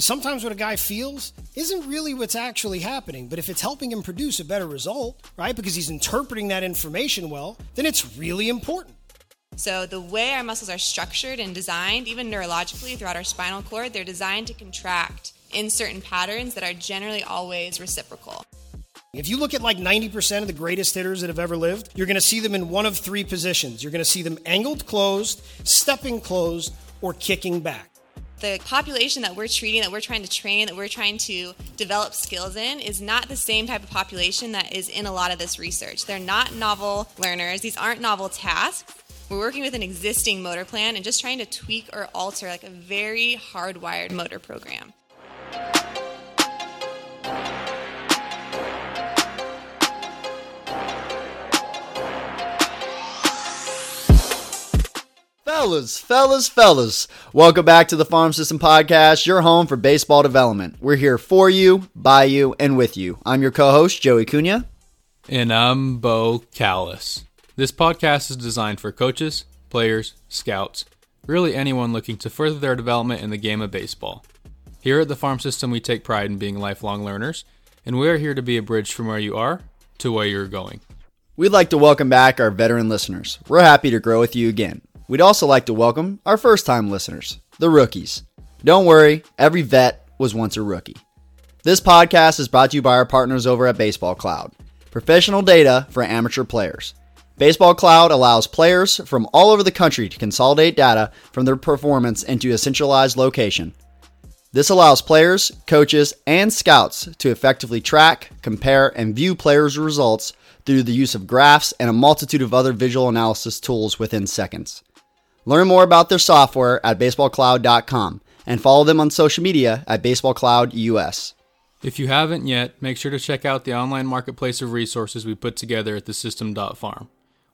Because sometimes what a guy feels isn't really what's actually happening, but if it's helping him produce a better result, right, because he's interpreting that information well, then it's really important. So, the way our muscles are structured and designed, even neurologically throughout our spinal cord, they're designed to contract in certain patterns that are generally always reciprocal. If you look at like 90% of the greatest hitters that have ever lived, you're going to see them in one of three positions. You're going to see them angled closed, stepping closed, or kicking back the population that we're treating, that we're trying to train, that we're trying to develop skills in is not the same type of population that is in a lot of this research. They're not novel learners, these aren't novel tasks. We're working with an existing motor plan and just trying to tweak or alter like a very hardwired motor program. Fellas, fellas, fellas, welcome back to the Farm System Podcast, your home for baseball development. We're here for you, by you, and with you. I'm your co host, Joey Cunha. And I'm Bo Callis. This podcast is designed for coaches, players, scouts, really anyone looking to further their development in the game of baseball. Here at the Farm System, we take pride in being lifelong learners, and we are here to be a bridge from where you are to where you're going. We'd like to welcome back our veteran listeners. We're happy to grow with you again. We'd also like to welcome our first time listeners, the rookies. Don't worry, every vet was once a rookie. This podcast is brought to you by our partners over at Baseball Cloud, professional data for amateur players. Baseball Cloud allows players from all over the country to consolidate data from their performance into a centralized location. This allows players, coaches, and scouts to effectively track, compare, and view players' results through the use of graphs and a multitude of other visual analysis tools within seconds. Learn more about their software at baseballcloud.com and follow them on social media at baseballcloudus. If you haven't yet, make sure to check out the online marketplace of resources we put together at thesystem.farm.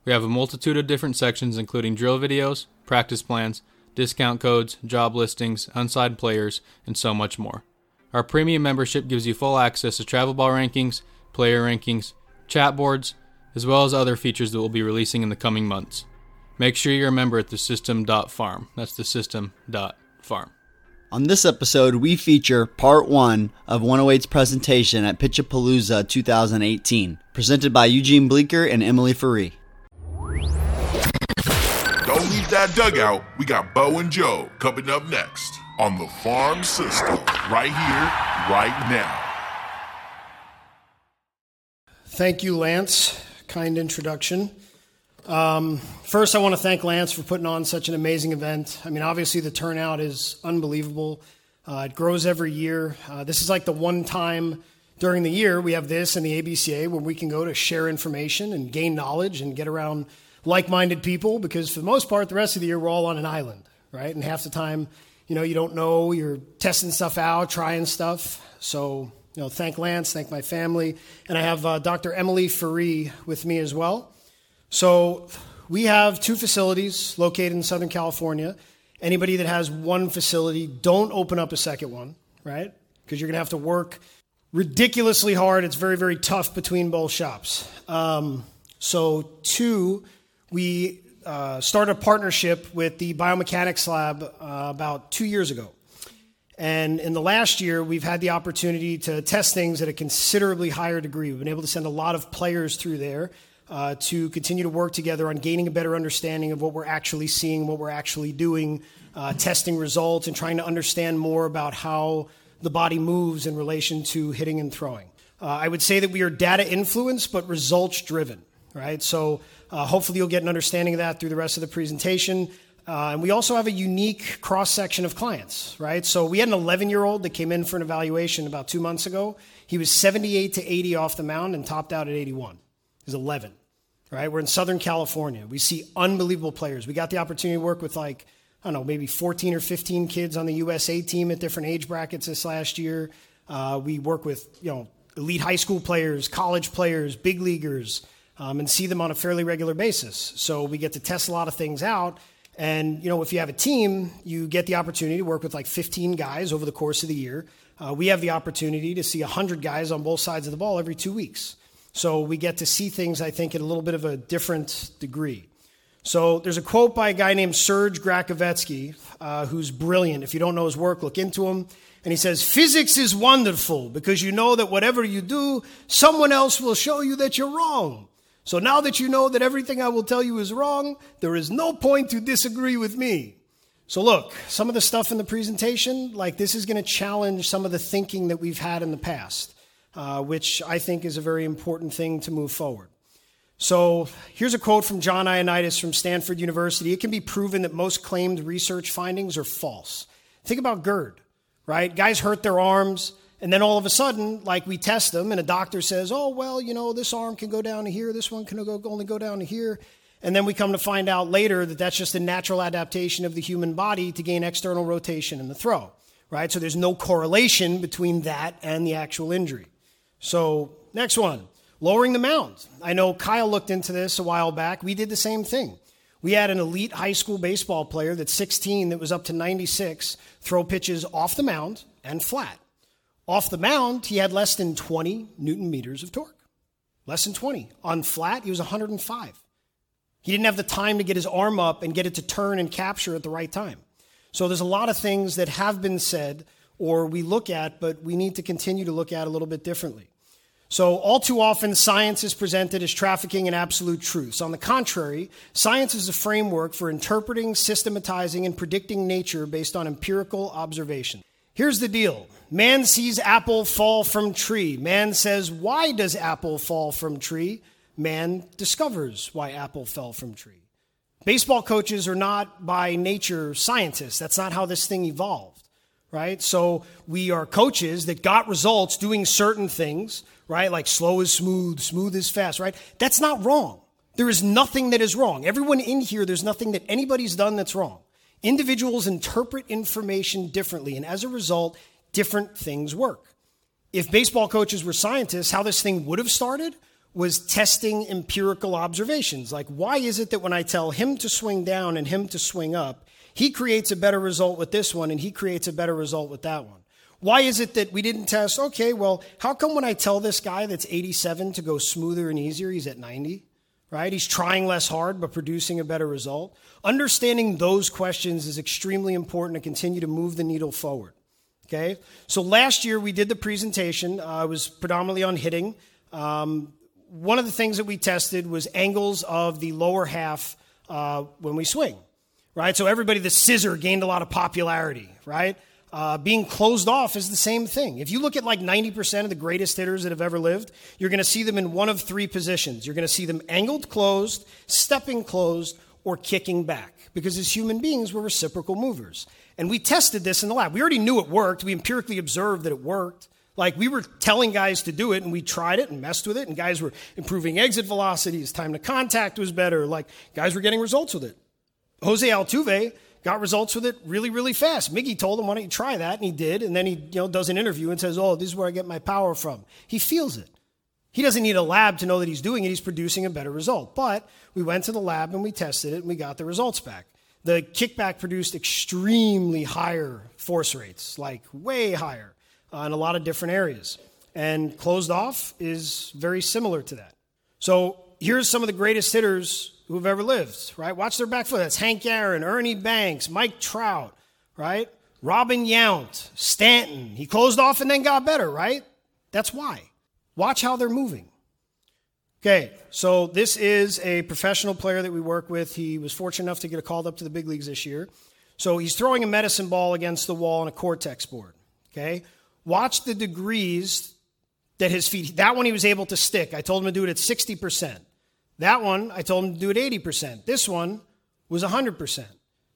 We have a multitude of different sections including drill videos, practice plans, discount codes, job listings, unsigned players, and so much more. Our premium membership gives you full access to travel ball rankings, player rankings, chat boards, as well as other features that we'll be releasing in the coming months. Make sure you're a member at the system.farm. That's the system.farm. On this episode, we feature part one of 108's presentation at Pitchapalooza 2018, presented by Eugene Bleecker and Emily Ferree. Don't leave that dugout. We got Bo and Joe coming up next on the Farm System, right here, right now. Thank you, Lance. Kind introduction. Um, first, I want to thank Lance for putting on such an amazing event. I mean, obviously, the turnout is unbelievable. Uh, it grows every year. Uh, this is like the one time during the year we have this and the ABCA where we can go to share information and gain knowledge and get around like minded people because, for the most part, the rest of the year we're all on an island, right? And half the time, you know, you don't know, you're testing stuff out, trying stuff. So, you know, thank Lance, thank my family. And I have uh, Dr. Emily Ferree with me as well. So we have two facilities located in Southern California. Anybody that has one facility, don't open up a second one, right? Because you're going to have to work ridiculously hard. It's very, very tough between both shops. Um, so, two, we uh, started a partnership with the Biomechanics Lab uh, about two years ago. And in the last year, we've had the opportunity to test things at a considerably higher degree. We've been able to send a lot of players through there uh, to continue to work together on gaining a better understanding of what we're actually seeing, what we're actually doing, uh, testing results, and trying to understand more about how the body moves in relation to hitting and throwing. Uh, I would say that we are data influenced, but results driven, right? So uh, hopefully you'll get an understanding of that through the rest of the presentation. Uh, and we also have a unique cross section of clients, right? So we had an 11 year old that came in for an evaluation about two months ago. He was 78 to 80 off the mound and topped out at 81 is 11. Right? We're in Southern California. We see unbelievable players. We got the opportunity to work with like, I don't know, maybe 14 or 15 kids on the USA team at different age brackets this last year. Uh, we work with, you know, elite high school players, college players, big leaguers, um, and see them on a fairly regular basis. So we get to test a lot of things out. And, you know, if you have a team, you get the opportunity to work with like 15 guys over the course of the year. Uh, we have the opportunity to see 100 guys on both sides of the ball every two weeks. So we get to see things, I think, in a little bit of a different degree. So there's a quote by a guy named Serge Gracovetsky, uh, who's brilliant. If you don't know his work, look into him. And he says, Physics is wonderful because you know that whatever you do, someone else will show you that you're wrong. So now that you know that everything I will tell you is wrong, there is no point to disagree with me. So, look, some of the stuff in the presentation, like this is going to challenge some of the thinking that we've had in the past, uh, which I think is a very important thing to move forward. So, here's a quote from John Ioannidis from Stanford University. It can be proven that most claimed research findings are false. Think about GIRD, right? Guys hurt their arms, and then all of a sudden, like we test them, and a doctor says, oh, well, you know, this arm can go down to here, this one can go, only go down to here. And then we come to find out later that that's just a natural adaptation of the human body to gain external rotation in the throw, right? So there's no correlation between that and the actual injury. So, next one lowering the mound. I know Kyle looked into this a while back. We did the same thing. We had an elite high school baseball player that's 16 that was up to 96 throw pitches off the mound and flat. Off the mound, he had less than 20 newton meters of torque. Less than 20. On flat, he was 105. He didn't have the time to get his arm up and get it to turn and capture at the right time. So there's a lot of things that have been said or we look at, but we need to continue to look at a little bit differently. So, all too often, science is presented as trafficking in absolute truths. On the contrary, science is a framework for interpreting, systematizing, and predicting nature based on empirical observation. Here's the deal man sees apple fall from tree. Man says, Why does apple fall from tree? man discovers why apple fell from tree. Baseball coaches are not by nature scientists. That's not how this thing evolved, right? So we are coaches that got results doing certain things, right? Like slow is smooth, smooth is fast, right? That's not wrong. There is nothing that is wrong. Everyone in here, there's nothing that anybody's done that's wrong. Individuals interpret information differently, and as a result, different things work. If baseball coaches were scientists, how this thing would have started was testing empirical observations. Like, why is it that when I tell him to swing down and him to swing up, he creates a better result with this one and he creates a better result with that one? Why is it that we didn't test, okay, well, how come when I tell this guy that's 87 to go smoother and easier, he's at 90? Right? He's trying less hard but producing a better result. Understanding those questions is extremely important to continue to move the needle forward. Okay? So last year we did the presentation. Uh, it was predominantly on hitting. Um, one of the things that we tested was angles of the lower half uh, when we swing, right? So everybody, the scissor gained a lot of popularity, right? Uh, being closed off is the same thing. If you look at like 90% of the greatest hitters that have ever lived, you're going to see them in one of three positions. You're going to see them angled closed, stepping closed, or kicking back. Because as human beings, we're reciprocal movers. And we tested this in the lab. We already knew it worked. We empirically observed that it worked. Like we were telling guys to do it and we tried it and messed with it and guys were improving exit velocities, time to contact was better. Like guys were getting results with it. Jose Altuve got results with it really, really fast. Miggy told him, why don't you try that? And he did. And then he you know, does an interview and says, oh, this is where I get my power from. He feels it. He doesn't need a lab to know that he's doing it. He's producing a better result. But we went to the lab and we tested it and we got the results back. The kickback produced extremely higher force rates, like way higher uh, in a lot of different areas. And closed off is very similar to that. So here's some of the greatest hitters who've ever lived, right? Watch their back foot. That's Hank Aaron, Ernie Banks, Mike Trout, right? Robin Yount, Stanton. He closed off and then got better, right? That's why. Watch how they're moving. Okay, so this is a professional player that we work with. He was fortunate enough to get called up to the big leagues this year. So he's throwing a medicine ball against the wall on a Cortex board. Okay, Watch the degrees that his feet, that one he was able to stick. I told him to do it at 60%. That one, I told him to do it 80%. This one was 100%.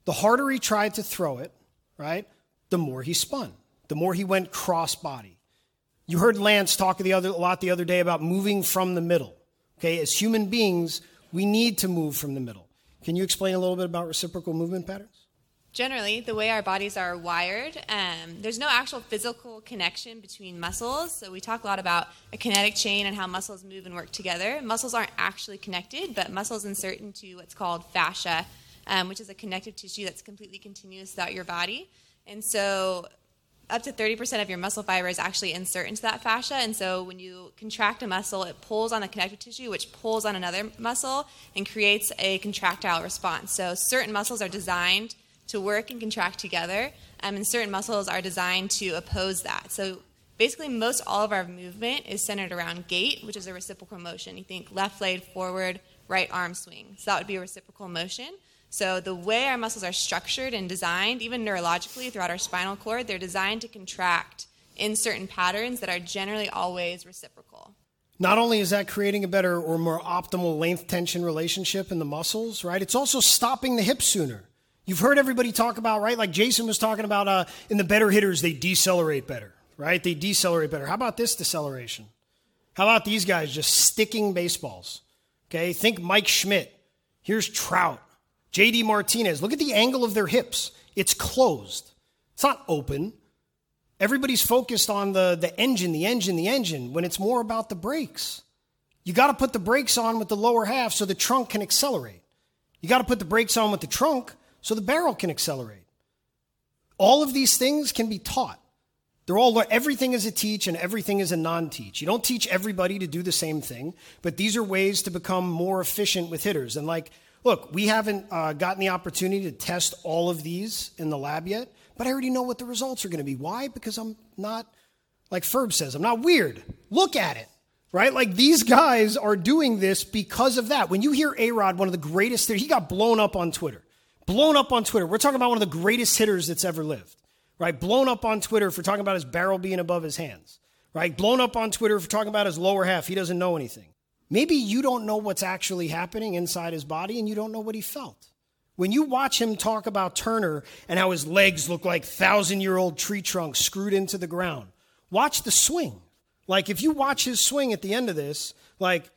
The harder he tried to throw it, right, the more he spun, the more he went cross body. You heard Lance talk the other, a lot the other day about moving from the middle. Okay, as human beings, we need to move from the middle. Can you explain a little bit about reciprocal movement patterns? Generally the way our bodies are wired um, there's no actual physical connection between muscles so we talk a lot about a kinetic chain and how muscles move and work together muscles aren't actually connected but muscles insert into what's called fascia um, which is a connective tissue that's completely continuous throughout your body and so up to 30% of your muscle fibers actually insert into that fascia. And so when you contract a muscle, it pulls on the connective tissue, which pulls on another muscle and creates a contractile response. So certain muscles are designed to work and contract together, um, and certain muscles are designed to oppose that. So basically, most all of our movement is centered around gait, which is a reciprocal motion. You think left leg forward, right arm swing. So that would be a reciprocal motion. So the way our muscles are structured and designed, even neurologically throughout our spinal cord, they're designed to contract in certain patterns that are generally always reciprocal. Not only is that creating a better or more optimal length tension relationship in the muscles, right? It's also stopping the hip sooner. You've heard everybody talk about, right? Like Jason was talking about uh, in the better hitters, they decelerate better, right? They decelerate better. How about this deceleration? How about these guys just sticking baseballs? Okay, think Mike Schmidt. Here's Trout. JD Martinez, look at the angle of their hips. It's closed, it's not open. Everybody's focused on the, the engine, the engine, the engine, when it's more about the brakes. You got to put the brakes on with the lower half so the trunk can accelerate. You got to put the brakes on with the trunk so the barrel can accelerate. All of these things can be taught. They're all everything is a teach and everything is a non-teach. You don't teach everybody to do the same thing, but these are ways to become more efficient with hitters. And like Look, we haven't uh, gotten the opportunity to test all of these in the lab yet, but I already know what the results are going to be. Why? Because I'm not, like Ferb says, I'm not weird. Look at it, right? Like these guys are doing this because of that. When you hear A Rod, one of the greatest, he got blown up on Twitter. Blown up on Twitter. We're talking about one of the greatest hitters that's ever lived, right? Blown up on Twitter for talking about his barrel being above his hands, right? Blown up on Twitter for talking about his lower half. He doesn't know anything. Maybe you don't know what's actually happening inside his body and you don't know what he felt. When you watch him talk about Turner and how his legs look like thousand year old tree trunks screwed into the ground, watch the swing. Like if you watch his swing at the end of this, like,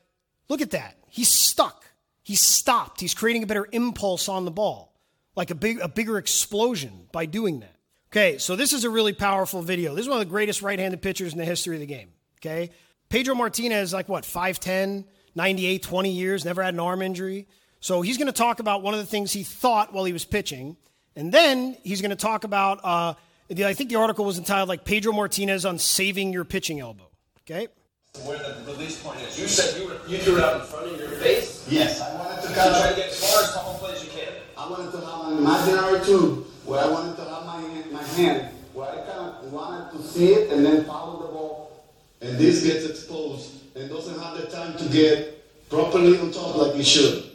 look at that. He's stuck. He's stopped. He's creating a better impulse on the ball, like a, big, a bigger explosion by doing that. Okay, so this is a really powerful video. This is one of the greatest right handed pitchers in the history of the game. Okay, Pedro Martinez, like what, 5'10, 98, 20 years, never had an arm injury. So he's going to talk about one of the things he thought while he was pitching. And then he's going to talk about, uh, the, I think the article was entitled like Pedro Martinez on saving your pitching elbow. Okay? Where the release point is. You said you, were, you threw it out in front of your face? Yes, I wanted to You kind try to get as far as home plate as you can. I wanted to have imaginary tube where I wanted to have my, my hand, where I kind of wanted to see it and then follow the ball. And this gets exposed and doesn't have the time to get properly on top like it should.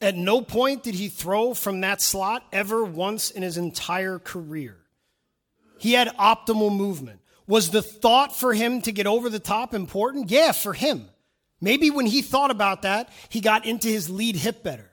At no point did he throw from that slot ever once in his entire career. He had optimal movement. Was the thought for him to get over the top important? Yeah, for him. Maybe when he thought about that, he got into his lead hip better,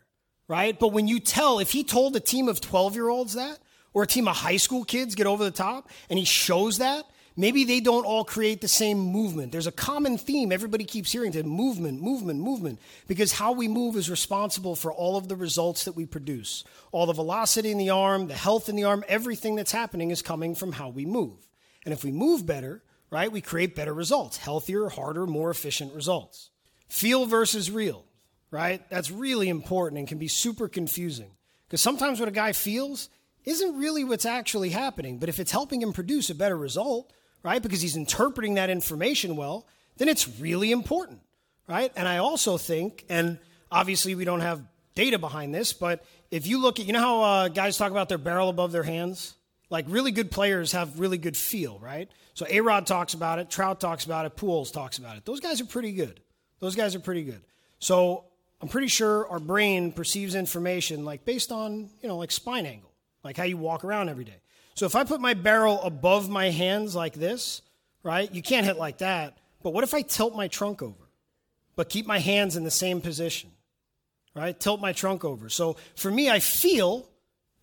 right? But when you tell, if he told a team of 12 year olds that, or a team of high school kids get over the top, and he shows that, maybe they don't all create the same movement. There's a common theme everybody keeps hearing to movement, movement, movement, because how we move is responsible for all of the results that we produce. All the velocity in the arm, the health in the arm, everything that's happening is coming from how we move. And if we move better, right, we create better results, healthier, harder, more efficient results. Feel versus real, right? That's really important and can be super confusing. Because sometimes what a guy feels isn't really what's actually happening. But if it's helping him produce a better result, right, because he's interpreting that information well, then it's really important, right? And I also think, and obviously we don't have data behind this, but if you look at, you know how uh, guys talk about their barrel above their hands? Like really good players have really good feel, right? So A Rod talks about it, Trout talks about it, Pujols talks about it. Those guys are pretty good. Those guys are pretty good. So I'm pretty sure our brain perceives information like based on, you know, like spine angle, like how you walk around every day. So if I put my barrel above my hands like this, right? You can't hit like that. But what if I tilt my trunk over, but keep my hands in the same position, right? Tilt my trunk over. So for me, I feel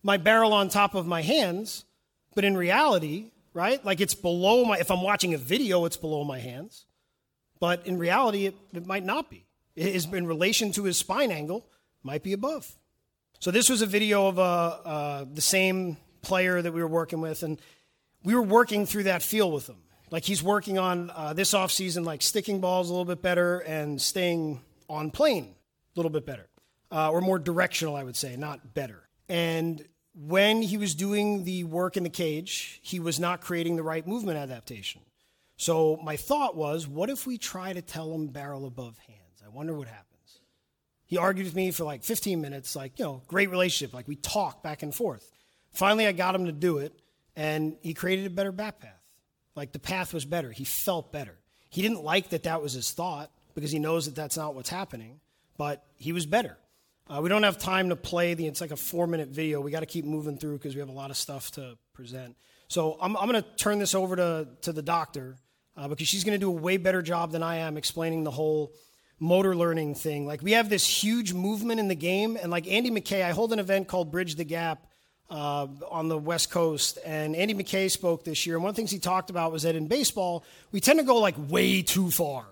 my barrel on top of my hands, but in reality, right? Like it's below my, if I'm watching a video, it's below my hands. But in reality, it, it might not be. Is in relation to his spine angle, might be above. So this was a video of uh, uh, the same player that we were working with, and we were working through that feel with him. Like he's working on uh, this offseason, like sticking balls a little bit better and staying on plane a little bit better, uh, or more directional, I would say, not better. And when he was doing the work in the cage, he was not creating the right movement adaptation. So my thought was, what if we try to tell him barrel above hands? Wonder what happens. He argued with me for like 15 minutes, like, you know, great relationship. Like we talk back and forth. Finally, I got him to do it, and he created a better back path. Like the path was better. He felt better. He didn't like that that was his thought because he knows that that's not what's happening, but he was better. Uh, we don't have time to play the. It's like a four-minute video. We got to keep moving through because we have a lot of stuff to present. So I'm, I'm going to turn this over to to the doctor uh, because she's going to do a way better job than I am explaining the whole motor learning thing. Like we have this huge movement in the game, and like Andy McKay, I hold an event called Bridge the Gap uh, on the West Coast, and Andy McKay spoke this year. And one of the things he talked about was that in baseball, we tend to go like way too far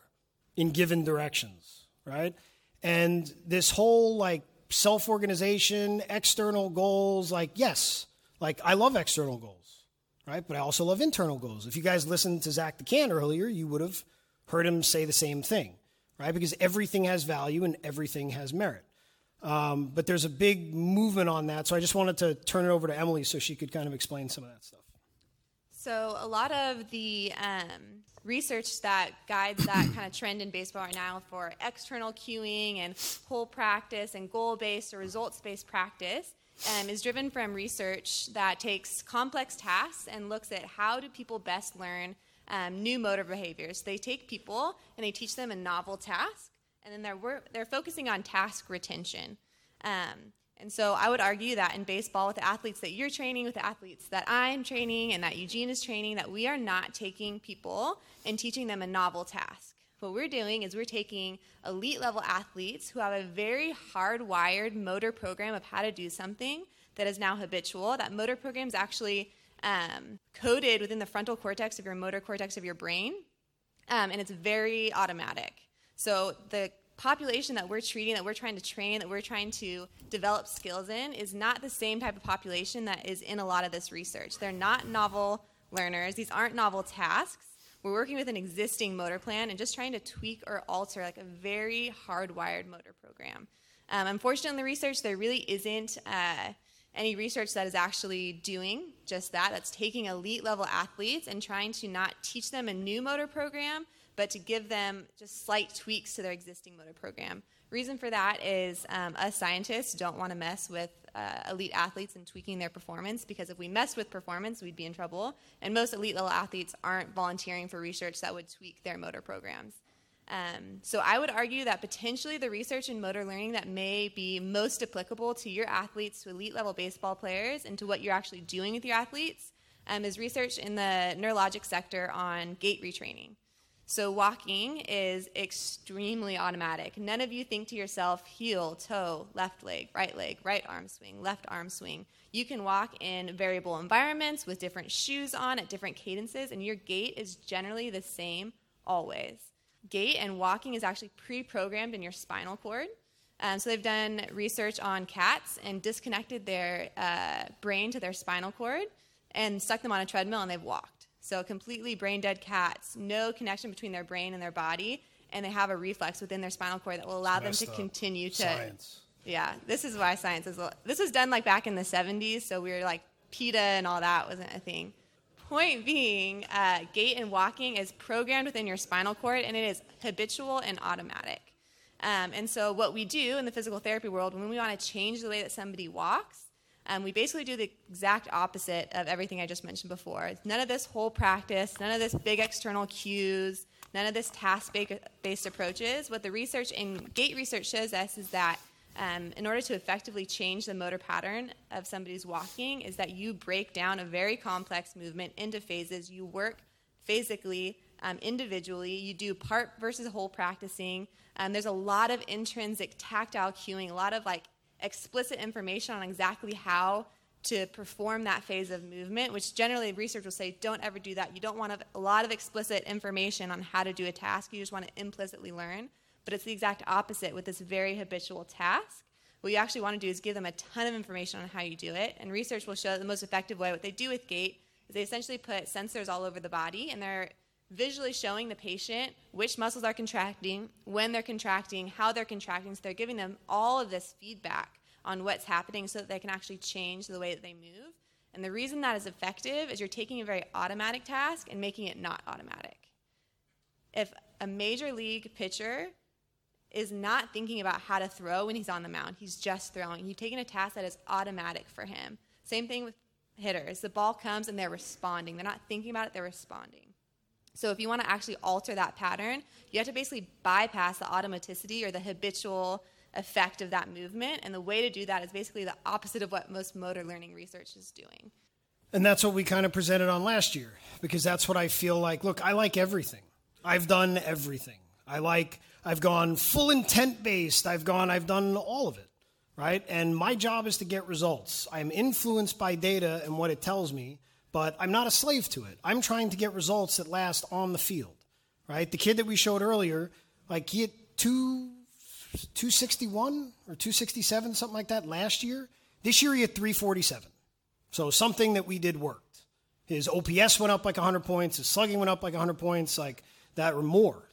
in given directions, right? And this whole like self organization, external goals, like, yes, like I love external goals, right? But I also love internal goals. If you guys listened to Zach Dechant earlier, you would have heard him say the same thing, right? Because everything has value and everything has merit. Um, but there's a big movement on that. So I just wanted to turn it over to Emily so she could kind of explain some of that stuff. So, a lot of the um, research that guides that kind of trend in baseball right now for external cueing and whole practice and goal based or results based practice um, is driven from research that takes complex tasks and looks at how do people best learn um, new motor behaviors. They take people and they teach them a novel task, and then they're, they're focusing on task retention. Um, and so I would argue that in baseball, with the athletes that you're training, with the athletes that I'm training, and that Eugene is training, that we are not taking people and teaching them a novel task. What we're doing is we're taking elite level athletes who have a very hardwired motor program of how to do something that is now habitual. That motor program is actually um, coded within the frontal cortex of your motor cortex of your brain, um, and it's very automatic. So the population that we're treating, that we're trying to train, that we're trying to develop skills in, is not the same type of population that is in a lot of this research. They're not novel learners, these aren't novel tasks. We're working with an existing motor plan and just trying to tweak or alter like a very hardwired motor program. Um, unfortunately, in the research, there really isn't uh, any research that is actually doing just that. That's taking elite level athletes and trying to not teach them a new motor program, but to give them just slight tweaks to their existing motor program. Reason for that is um, us scientists don't want to mess with uh, elite athletes and tweaking their performance because if we mess with performance, we'd be in trouble. And most elite level athletes aren't volunteering for research that would tweak their motor programs. Um, so I would argue that potentially the research in motor learning that may be most applicable to your athletes, to elite level baseball players, and to what you're actually doing with your athletes um, is research in the neurologic sector on gait retraining. So walking is extremely automatic. None of you think to yourself, heel, toe, left leg, right leg, right arm swing, left arm swing. You can walk in variable environments with different shoes on at different cadences, and your gait is generally the same always. Gait and walking is actually pre programmed in your spinal cord. Um, so they've done research on cats and disconnected their uh, brain to their spinal cord and stuck them on a treadmill, and they've walked. So completely brain dead cats, no connection between their brain and their body, and they have a reflex within their spinal cord that will allow them to continue to. Science. Yeah, this is why science is. This was done like back in the 70s, so we were like PETA and all that wasn't a thing. Point being, uh, gait and walking is programmed within your spinal cord, and it is habitual and automatic. Um, and so, what we do in the physical therapy world when we want to change the way that somebody walks um, we basically do the exact opposite of everything I just mentioned before. None of this whole practice, none of this big external cues, none of this task based approaches. What the research in gait research shows us is that um, in order to effectively change the motor pattern of somebody's walking, is that you break down a very complex movement into phases. You work physically, um, individually. You do part versus whole practicing. Um, there's a lot of intrinsic tactile cueing, a lot of like explicit information on exactly how to perform that phase of movement, which generally research will say don't ever do that. You don't want a lot of explicit information on how to do a task, you just want to implicitly learn. But it's the exact opposite with this very habitual task. What you actually want to do is give them a ton of information on how you do it, and research will show that the most effective way. What they do with gait is they essentially put sensors all over the body, and they're visually showing the patient which muscles are contracting, when they're contracting, how they're contracting. So they're giving them all of this feedback on what's happening so that they can actually change the way that they move. And the reason that is effective is you're taking a very automatic task and making it not automatic. If a major league pitcher is not thinking about how to throw when he's on the mound, he's just throwing. You've taken a task that is automatic for him. Same thing with hitters. The ball comes and they're responding. They're not thinking about it, they're responding. So if you want to actually alter that pattern, you have to basically bypass the automaticity or the habitual effect of that movement. And the way to do that is basically the opposite of what most motor learning research is doing. And that's what we kind of presented on last year because that's what I feel like. Look, I like everything. I've done everything. I like I've gone full intent based. I've gone I've done all of it, right? And my job is to get results. I'm influenced by data and what it tells me, but I'm not a slave to it. I'm trying to get results that last on the field, right? The kid that we showed earlier, like he had two 261 or 267, something like that last year. This year he had 347. So something that we did worked. His OPS went up like 100 points, his slugging went up like 100 points, like that or more.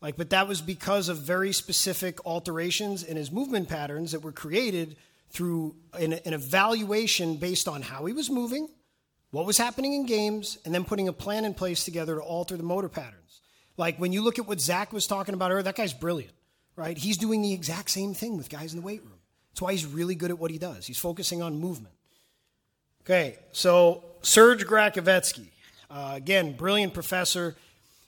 Like, but that was because of very specific alterations in his movement patterns that were created through an, an evaluation based on how he was moving, what was happening in games, and then putting a plan in place together to alter the motor patterns. Like when you look at what Zach was talking about earlier, that guy's brilliant right? He's doing the exact same thing with guys in the weight room. That's why he's really good at what he does. He's focusing on movement. Okay, so Serge Gracovetsky, uh, again, brilliant professor.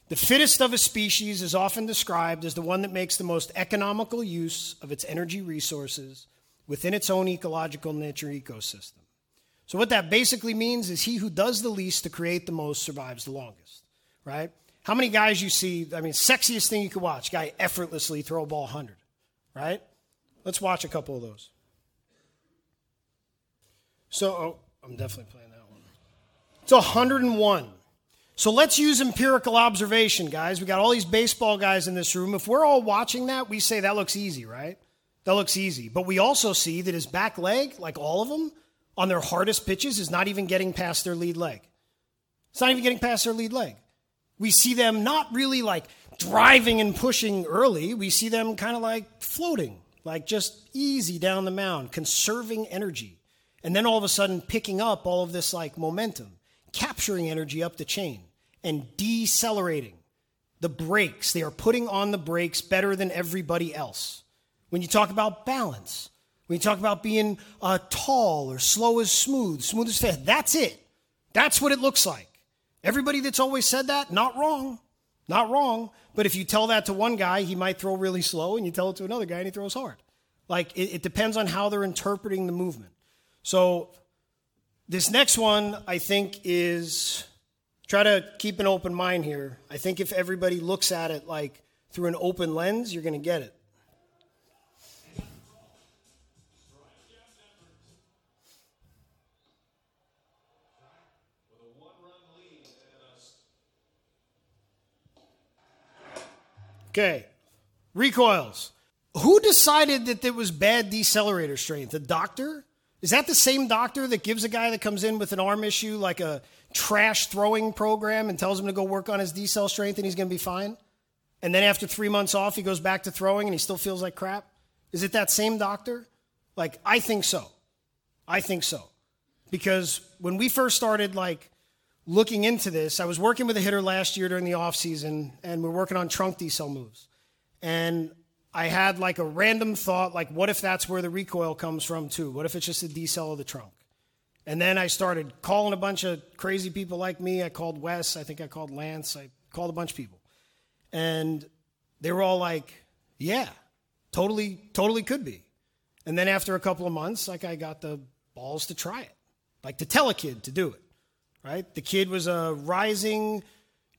The fittest of a species is often described as the one that makes the most economical use of its energy resources within its own ecological nature ecosystem. So, what that basically means is he who does the least to create the most survives the longest, right? How many guys you see? I mean, sexiest thing you could watch, guy effortlessly throw a ball 100, right? Let's watch a couple of those. So, oh, I'm definitely playing that one. It's 101. So let's use empirical observation, guys. We got all these baseball guys in this room. If we're all watching that, we say that looks easy, right? That looks easy. But we also see that his back leg, like all of them, on their hardest pitches, is not even getting past their lead leg. It's not even getting past their lead leg we see them not really like driving and pushing early. We see them kind of like floating, like just easy down the mound, conserving energy. And then all of a sudden picking up all of this like momentum, capturing energy up the chain and decelerating the brakes. They are putting on the brakes better than everybody else. When you talk about balance, when you talk about being uh, tall or slow as smooth, smooth as fast, that's it. That's what it looks like. Everybody that's always said that, not wrong. Not wrong. But if you tell that to one guy, he might throw really slow, and you tell it to another guy, and he throws hard. Like, it, it depends on how they're interpreting the movement. So, this next one, I think, is try to keep an open mind here. I think if everybody looks at it like through an open lens, you're going to get it. Okay. Recoils. Who decided that it was bad decelerator strength? A doctor? Is that the same doctor that gives a guy that comes in with an arm issue like a trash throwing program and tells him to go work on his decel strength and he's going to be fine? And then after three months off, he goes back to throwing and he still feels like crap? Is it that same doctor? Like, I think so. I think so. Because when we first started, like, looking into this, I was working with a hitter last year during the off season, and we're working on trunk decel moves. And I had like a random thought, like, what if that's where the recoil comes from too? What if it's just a decel of the trunk? And then I started calling a bunch of crazy people like me. I called Wes. I think I called Lance. I called a bunch of people, and they were all like, "Yeah, totally, totally could be." And then after a couple of months, like I got the balls to try it, like to tell a kid to do it right? The kid was a rising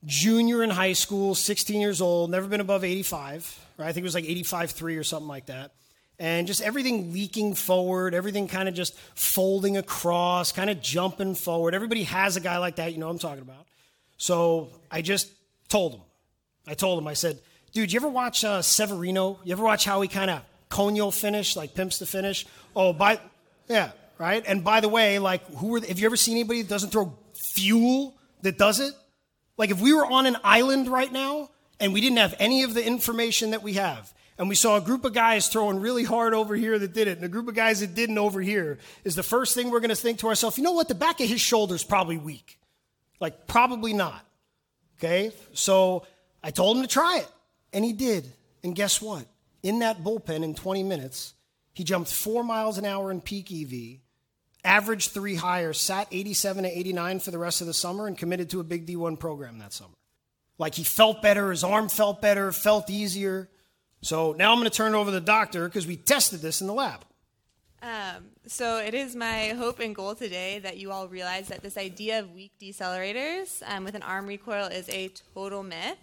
junior in high school, 16 years old, never been above 85, right? I think it was like 85.3 or something like that. And just everything leaking forward, everything kind of just folding across, kind of jumping forward. Everybody has a guy like that, you know what I'm talking about. So I just told him. I told him, I said, dude, you ever watch uh, Severino? You ever watch how he kind of conyo finish, like pimps the finish? Oh, by, yeah, right? And by the way, like, who were, have you ever seen anybody that doesn't throw fuel that does it? Like if we were on an island right now and we didn't have any of the information that we have, and we saw a group of guys throwing really hard over here that did it, and a group of guys that didn't over here, is the first thing we're going to think to ourselves, you know what? The back of his shoulder's probably weak. Like, probably not. Okay? So I told him to try it, and he did. And guess what? In that bullpen in 20 minutes, he jumped four miles an hour in peak EV, averaged three higher, sat 87 to 89 for the rest of the summer, and committed to a big D1 program that summer. Like he felt better, his arm felt better, felt easier. So now I'm going to turn it over to the doctor because we tested this in the lab. Um, so it is my hope and goal today that you all realize that this idea of weak decelerators um, with an arm recoil is a total myth.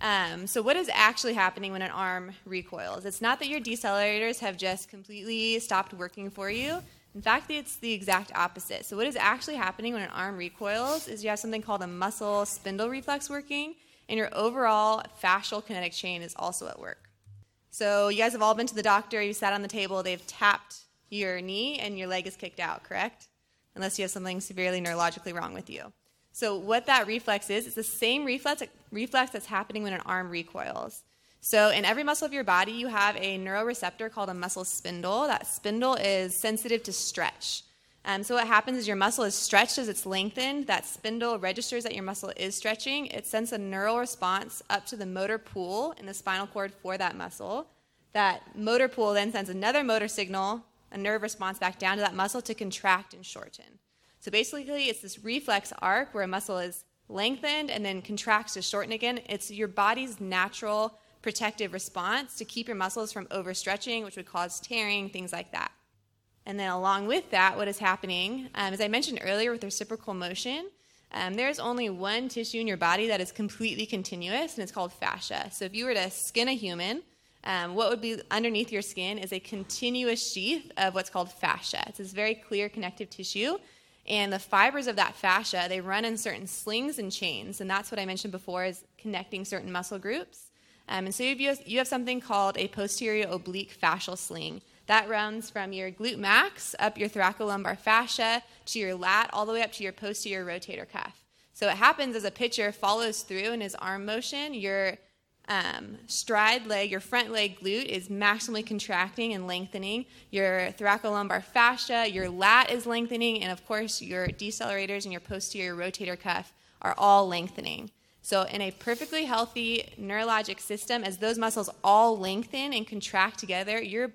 Um, so what is actually happening when an arm recoils? It's not that your decelerators have just completely stopped working for you. In fact, it's the exact opposite. So what is actually happening when an arm recoils is you have something called a muscle spindle reflex working, and your overall fascial kinetic chain is also at work. So you guys have all been to the doctor, you sat on the table, they've tapped your knee, and your leg is kicked out, correct? Unless you have something severely neurologically wrong with you. So what that reflex is, it's the same reflex, reflex that's happening when an arm recoils. So in every muscle of your body, you have a neuroreceptor called a muscle spindle. That spindle is sensitive to stretch. Um, so what happens is your muscle is stretched as it's lengthened. That spindle registers that your muscle is stretching. It sends a neural response up to the motor pool in the spinal cord for that muscle. That motor pool then sends another motor signal, a nerve response back down to that muscle to contract and shorten. So basically, it's this reflex arc where a muscle is lengthened and then contracts to shorten again. It's your body's natural protective response to keep your muscles from overstretching, which would cause tearing, things like that. And then, along with that, what is happening, um, as I mentioned earlier with reciprocal motion, um, there's only one tissue in your body that is completely continuous, and it's called fascia. So, if you were to skin a human, um, what would be underneath your skin is a continuous sheath of what's called fascia. It's this very clear connective tissue, and the fibers of that fascia they run in certain slings and chains, and that's what I mentioned before is connecting certain muscle groups. Um, and so you have, you have something called a posterior oblique fascial sling. That runs from your glute max up your thoracolumbar fascia to your lat, all the way up to your posterior rotator cuff. So what happens as a pitcher follows through in his arm motion, your um, stride leg, your front leg glute is maximally contracting and lengthening. Your thoracolumbar fascia, your lat is lengthening, and of course, your decelerators and your posterior rotator cuff are all lengthening. So, in a perfectly healthy neurologic system, as those muscles all lengthen and contract together, your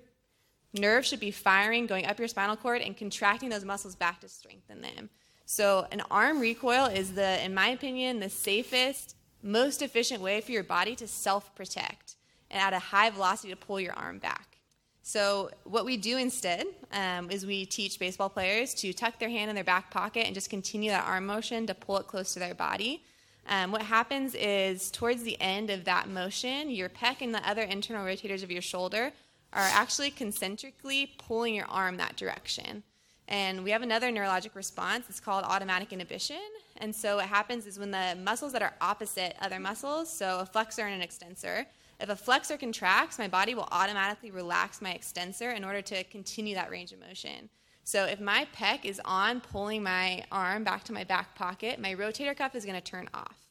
nerve should be firing, going up your spinal cord, and contracting those muscles back to strengthen them. So, an arm recoil is the, in my opinion, the safest, most efficient way for your body to self protect and at a high velocity to pull your arm back. So, what we do instead um, is we teach baseball players to tuck their hand in their back pocket and just continue that arm motion to pull it close to their body. Um, what happens is, towards the end of that motion, your pec and the other internal rotators of your shoulder are actually concentrically pulling your arm that direction. And we have another neurologic response. It's called automatic inhibition. And so what happens is when the muscles that are opposite other muscles, so a flexor and an extensor, if a flexor contracts, my body will automatically relax my extensor in order to continue that range of motion. So if my pec is on pulling my arm back to my back pocket, my rotator cuff is going to turn off.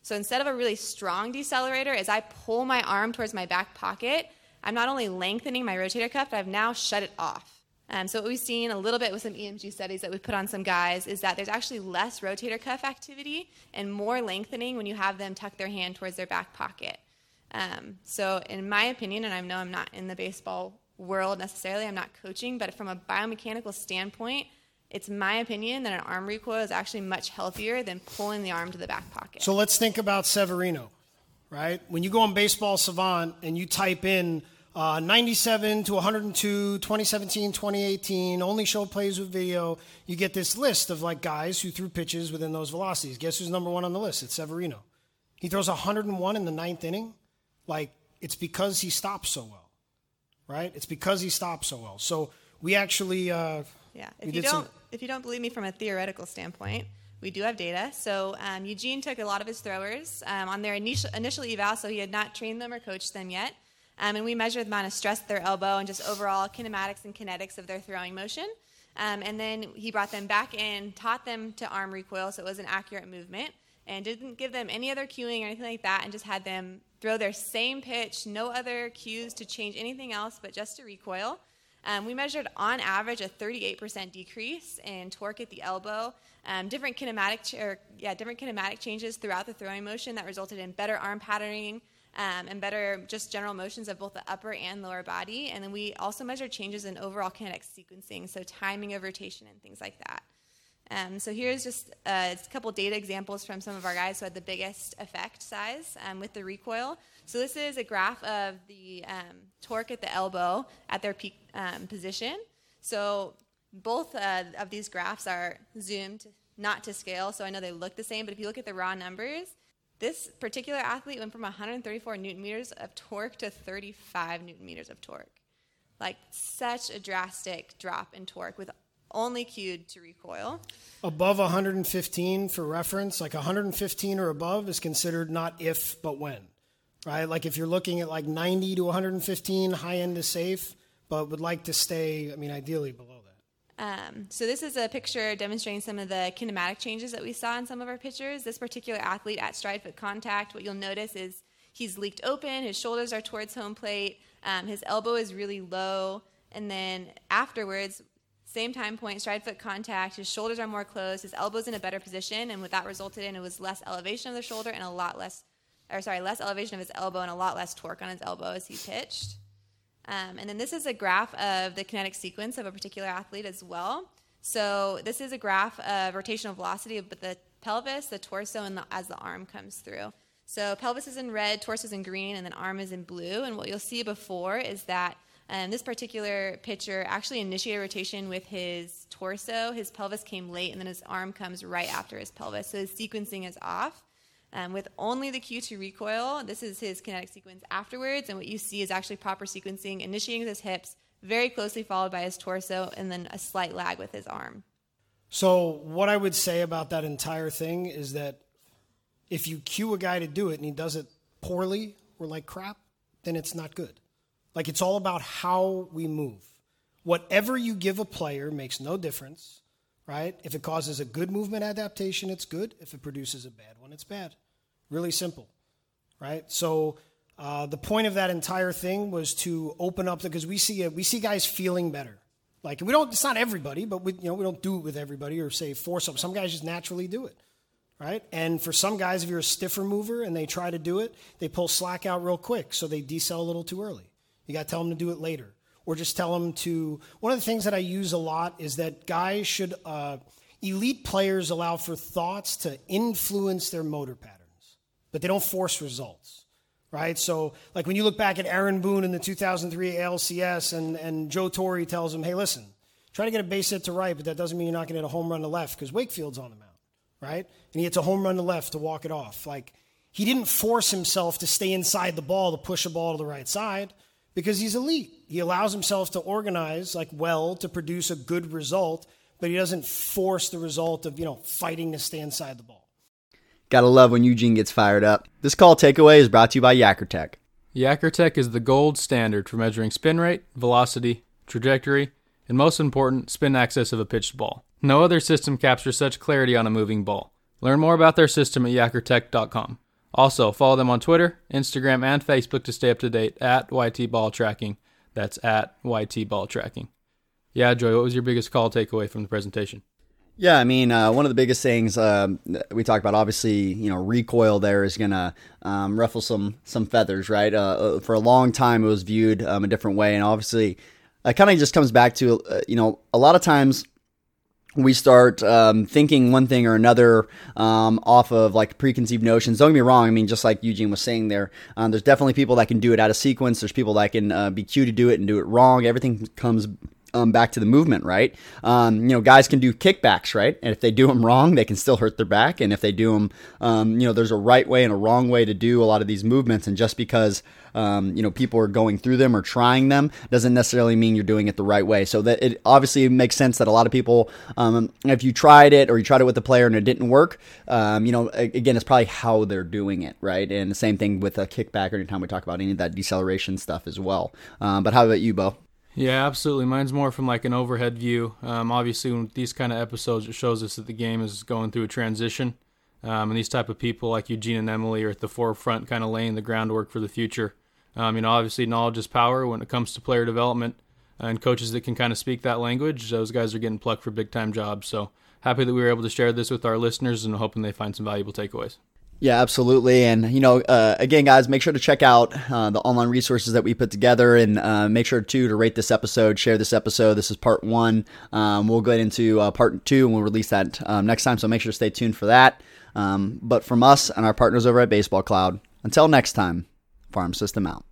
So instead of a really strong decelerator, as I pull my arm towards my back pocket, I'm not only lengthening my rotator cuff, but I've now shut it off. Um, so what we've seen a little bit with some EMG studies that we've put on some guys is that there's actually less rotator cuff activity and more lengthening when you have them tuck their hand towards their back pocket. Um, so in my opinion, and I know I'm not in the baseball world necessarily, I'm not coaching, but from a biomechanical standpoint, it's my opinion that an arm recoil is actually much healthier than pulling the arm to the back pocket. So let's think about Severino, right? When you go on Baseball Savant and you type in uh, 97 to 102, 2017, 2018, only show plays with video. You get this list of like guys who threw pitches within those velocities. Guess who's number one on the list? It's Severino. He throws 101 in the ninth inning. Like, it's because he stops so well, right? It's because he stops so well. So we actually, uh, yeah. If you don't, some... if you don't believe me from a theoretical standpoint, we do have data. So um, Eugene took a lot of his throwers um, on their initial, initial eval, so he had not trained them or coached them yet. Um, and we measured the amount of stress at their elbow and just overall kinematics and kinetics of their throwing motion. Um, and then he brought them back in, taught them to arm recoil, so it was an accurate movement. And didn't give them any other cueing or anything like that, and just had them throw their same pitch, no other cues to change anything else but just to recoil. Um, we measured on average a 38% decrease in torque at the elbow, um, different kinematic ch- or, yeah different kinematic changes throughout the throwing motion that resulted in better arm patterning um, and better just general motions of both the upper and lower body. And then we also measured changes in overall kinetic sequencing, so timing of rotation and things like that. Um, so here's just uh, a couple data examples from some of our guys who had the biggest effect size um, with the recoil. So this is a graph of the um, torque at the elbow at their peak um, position. So both uh, of these graphs are zoomed not to scale, so I know they look the same, but if you look at the raw numbers, this particular athlete went from 134 newton meters of torque to 35 newton meters of torque. Like such a drastic drop in torque with only cued to recoil. Above 115 for reference, like 115 or above is considered not if but when, right? Like if you're looking at like 90 to 115, high end is safe, but would like to stay, I mean, ideally below that. Um, so this is a picture demonstrating some of the kinematic changes that we saw in some of our pictures. This particular athlete at stride foot contact, what you'll notice is he's leaked open, his shoulders are towards home plate, um, his elbow is really low, and then afterwards, same time point, stride foot contact, his shoulders are more closed, his elbow's in a better position, and what that resulted in it was less elevation of the shoulder and a lot less, or sorry, less elevation of his elbow and a lot less torque on his elbow as he pitched. Um, and then this is a graph of the kinetic sequence of a particular athlete as well. So this is a graph of rotational velocity of the pelvis, the torso, and the, as the arm comes through. So pelvis is in red, torso is in green, and then arm is in blue. And what you'll see before is that um, this particular pitcher actually initiated rotation with his torso. His pelvis came late, and then his arm comes right after his pelvis. So his sequencing is off. Um, with only the cue to recoil, this is his kinetic sequence afterwards, and what you see is actually proper sequencing, initiating with his hips, very closely followed by his torso, and then a slight lag with his arm. So, what I would say about that entire thing is that if you cue a guy to do it and he does it poorly or like crap, then it's not good. Like, it's all about how we move. Whatever you give a player makes no difference, right? If it causes a good movement adaptation, it's good. If it produces a bad one, it's bad. Really simple, right? So, uh, the point of that entire thing was to open up because we see we see guys feeling better. Like we don't, it's not everybody, but we you know we don't do it with everybody or say force up. Some guys just naturally do it, right? And for some guys, if you're a stiffer mover and they try to do it, they pull slack out real quick, so they decel a little too early. You got to tell them to do it later, or just tell them to. One of the things that I use a lot is that guys should. Uh, elite players allow for thoughts to influence their motor patterns, but they don't force results right? So, like when you look back at Aaron Boone in the 2003 ALCS, and, and Joe Torre tells him, hey, listen, try to get a base hit to right, but that doesn't mean you're not going to hit a home run to left because Wakefield's on the mound, right? And he hits a home run to left to walk it off. Like, he didn't force himself to stay inside the ball to push a ball to the right side because he's elite. He allows himself to organize like well to produce a good result, but he doesn't force the result of, you know, fighting to stay inside the ball. Gotta love when Eugene gets fired up. This call takeaway is brought to you by Yakkertech. Yakkertech is the gold standard for measuring spin rate, velocity, trajectory, and most important, spin axis of a pitched ball. No other system captures such clarity on a moving ball. Learn more about their system at yakkertech.com. Also, follow them on Twitter, Instagram, and Facebook to stay up to date at YT Ball Tracking. That's at YT Ball Tracking. Yeah, Joy, what was your biggest call takeaway from the presentation? Yeah, I mean, uh, one of the biggest things um, we talked about, obviously, you know, recoil there is going to um, ruffle some some feathers, right? Uh, uh, for a long time, it was viewed um, a different way, and obviously, it kind of just comes back to, uh, you know, a lot of times we start um, thinking one thing or another um, off of like preconceived notions. Don't get me wrong. I mean, just like Eugene was saying there, um, there's definitely people that can do it out of sequence. There's people that can uh, be cued to do it and do it wrong. Everything comes um, back to the movement, right? Um, you know, guys can do kickbacks, right? And if they do them wrong, they can still hurt their back. And if they do them, um, you know, there's a right way and a wrong way to do a lot of these movements. And just because, um, you know, people are going through them or trying them doesn't necessarily mean you're doing it the right way. So that it obviously makes sense that a lot of people, um, if you tried it or you tried it with a player and it didn't work, um, you know, again, it's probably how they're doing it, right? And the same thing with a kickback or anytime we talk about any of that deceleration stuff as well. but how about you, Bo? Yeah, absolutely. Mine's more from like an overhead view. Um, obviously, when these kind of episodes, it shows us that the game is going through a transition. Um, and these type of people like Eugene and Emily are at the forefront, kind of laying the groundwork for the future. Um, you know, obviously knowledge is power when it comes to player development, and coaches that can kind of speak that language, those guys are getting plucked for big time jobs. So happy that we were able to share this with our listeners, and hoping they find some valuable takeaways. Yeah, absolutely. And, you know, uh, again, guys, make sure to check out uh, the online resources that we put together and uh, make sure, too, to rate this episode, share this episode. This is part one. Um, we'll get into uh, part two and we'll release that um, next time. So make sure to stay tuned for that. Um, but from us and our partners over at Baseball Cloud, until next time, Farm System out.